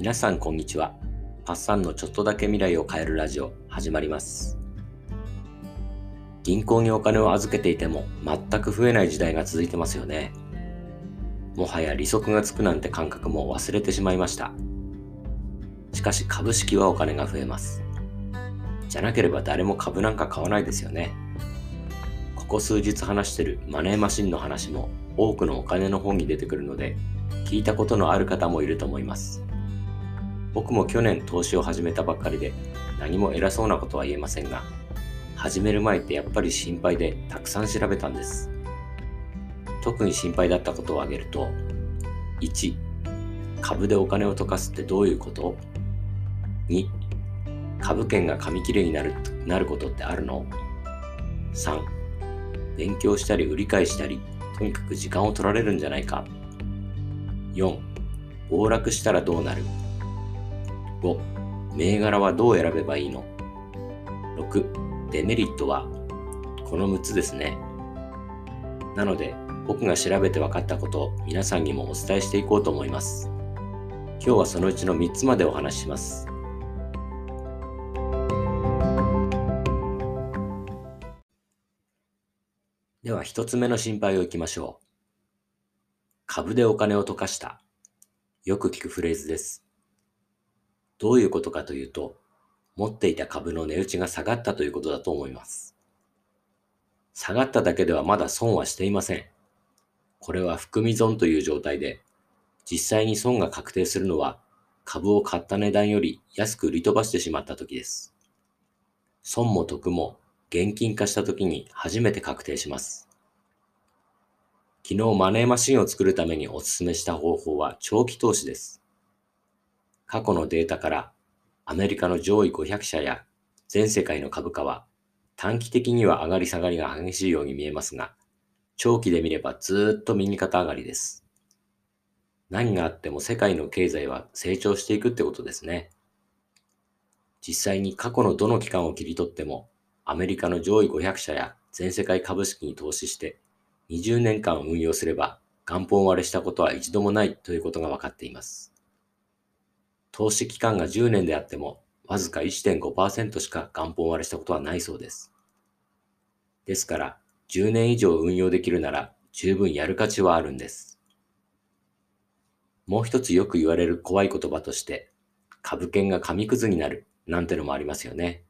皆さんこんにちは。パッサンのちょっとだけ未来を変えるラジオ始まります。銀行にお金を預けていても全く増えない時代が続いてますよね。もはや利息がつくなんて感覚も忘れてしまいました。しかし株式はお金が増えます。じゃなければ誰も株なんか買わないですよね。ここ数日話してるマネーマシンの話も多くのお金の本に出てくるので聞いたことのある方もいると思います。僕も去年投資を始めたばっかりで何も偉そうなことは言えませんが、始める前ってやっぱり心配でたくさん調べたんです。特に心配だったことを挙げると、1、株でお金を溶かすってどういうこと ?2、株券が紙切れになるなることってあるの ?3、勉強したり売り買いしたり、とにかく時間を取られるんじゃないか ?4、暴落したらどうなる？5、銘柄はどう選べばいいの ?6、デメリットは？この6つですね。なので、僕が調べて分かったことを皆さんにもお伝えしていこうと思います。今日はそのうちの3つまでお話しします。では1つ目の心配をいきましょう。株でお金を溶かした。よく聞くフレーズです。どういうことかというと、持っていた株の値打ちが下がったということだと思います。下がっただけではまだ損はしていません。これは含み損という状態で、実際に損が確定するのは株を買った値段より安く売り飛ばしてしまった時です。損も得も現金化した時に初めて確定します。昨日マネーマシンを作るためにお勧めした方法は長期投資です。過去のデータからアメリカの上位500社や全世界の株価は短期的には上がり下がりが激しいように見えますが、長期で見ればずっと右肩上がりです。何があっても世界の経済は成長していくってことですね。実際に過去のどの期間を切り取っても、アメリカの上位500社や全世界株式に投資して20年間運用すれば元本割れしたことは一度もないということが分かっています。投資期間が10年であっても、わずか1.5%しか元本割れしたことはないそうです。ですから、10年以上運用できるなら十分やる価値はあるんです。もう一つよく言われる怖い言葉として、株券が紙くずになるなんてのもありますよね。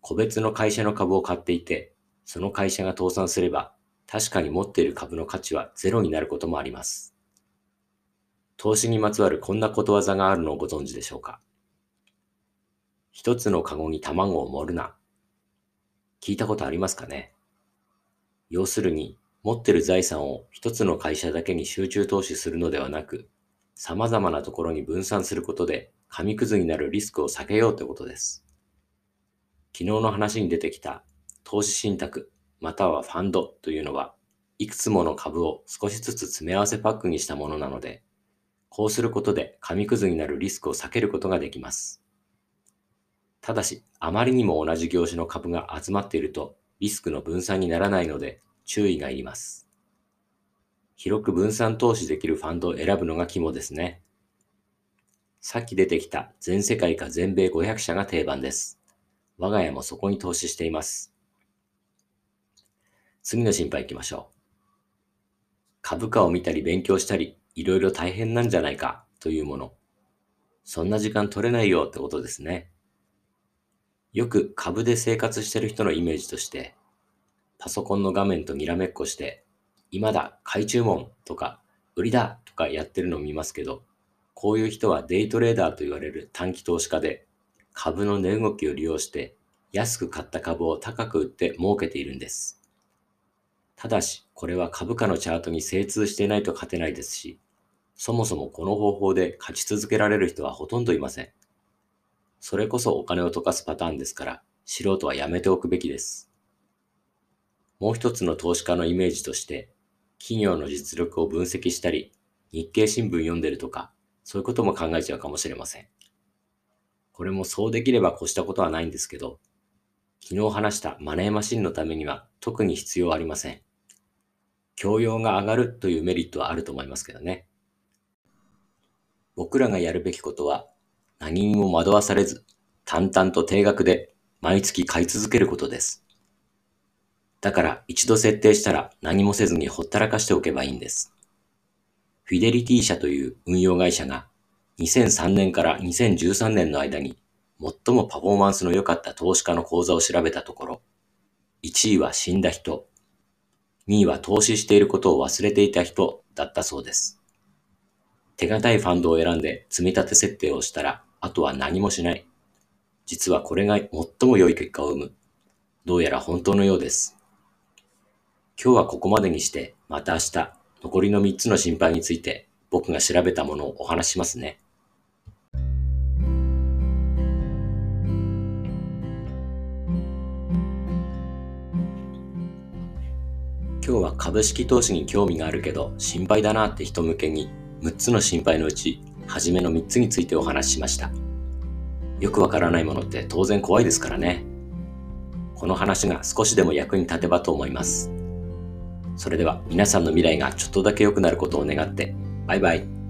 個別の会社の株を買っていて、その会社が倒産すれば、確かに持っている株の価値はゼロになることもあります。投資にまつわるこんなことわざがあるのをご存知でしょうか？一つのカゴに卵を盛るな。聞いたことありますかね？要するに、持ってる財産を一つの会社だけに集中投資するのではなく、様々なところに分散することで、紙くずになるリスクを避けようってことです。昨日の話に出てきた投資信託、またはファンドというのは、いくつもの株を少しずつ詰め合わせパックにしたものなので、こうすることで紙くずになるリスクを避けることができます。ただし、あまりにも同じ業種の株が集まっているとリスクの分散にならないので注意がいります。広く分散投資できるファンドを選ぶのが肝ですね。さっき出てきた全世界か全米500社が定番です。我が家もそこに投資しています。次の心配行きましょう。株価を見たり勉強したり、いろいろ大変なんじゃないかというもの。そんな時間取れないよってことですね。よく株で生活してる人のイメージとして、パソコンの画面とにらめっこして、今だ、買い注文とか、売りだとかやってるのを見ますけど、こういう人はデイトレーダーと言われる短期投資家で、株の値動きを利用して、安く買った株を高く売って儲けているんです。ただし、これは株価のチャートに精通していないと勝てないですし、そもそもこの方法で勝ち続けられる人はほとんどいません。それこそお金を溶かすパターンですから、素人はやめておくべきです。もう一つの投資家のイメージとして、企業の実力を分析したり、日経新聞読んでるとか、そういうことも考えちゃうかもしれません。これもそうできれば越したことはないんですけど、昨日話したマネーマシンのためには特に必要ありません。教養が上がるというメリットはあると思いますけどね。僕らがやるべきことは何にも惑わされず淡々と定額で毎月買い続けることです。だから一度設定したら何もせずにほったらかしておけばいいんです。フィデリティ社という運用会社が2003年から2013年の間に最もパフォーマンスの良かった投資家の口座を調べたところ、1位は死んだ人、2位は投資していることを忘れていた人だったそうです。手堅いファンドを選んで積み立て設定をしたら、あとは何もしない。実はこれが最も良い結果を生む。どうやら本当のようです。今日はここまでにして、また明日、残りの3つの心配について僕が調べたものをお話しますね。今日は株式投資に興味があるけど心配だなって人向けに6つの心配のうち初めの3つについてお話ししました。よくわからないものって当然怖いですからね。この話が少しでも役に立てばと思います。それでは皆さんの未来がちょっとだけ良くなることを願って、バイバイ。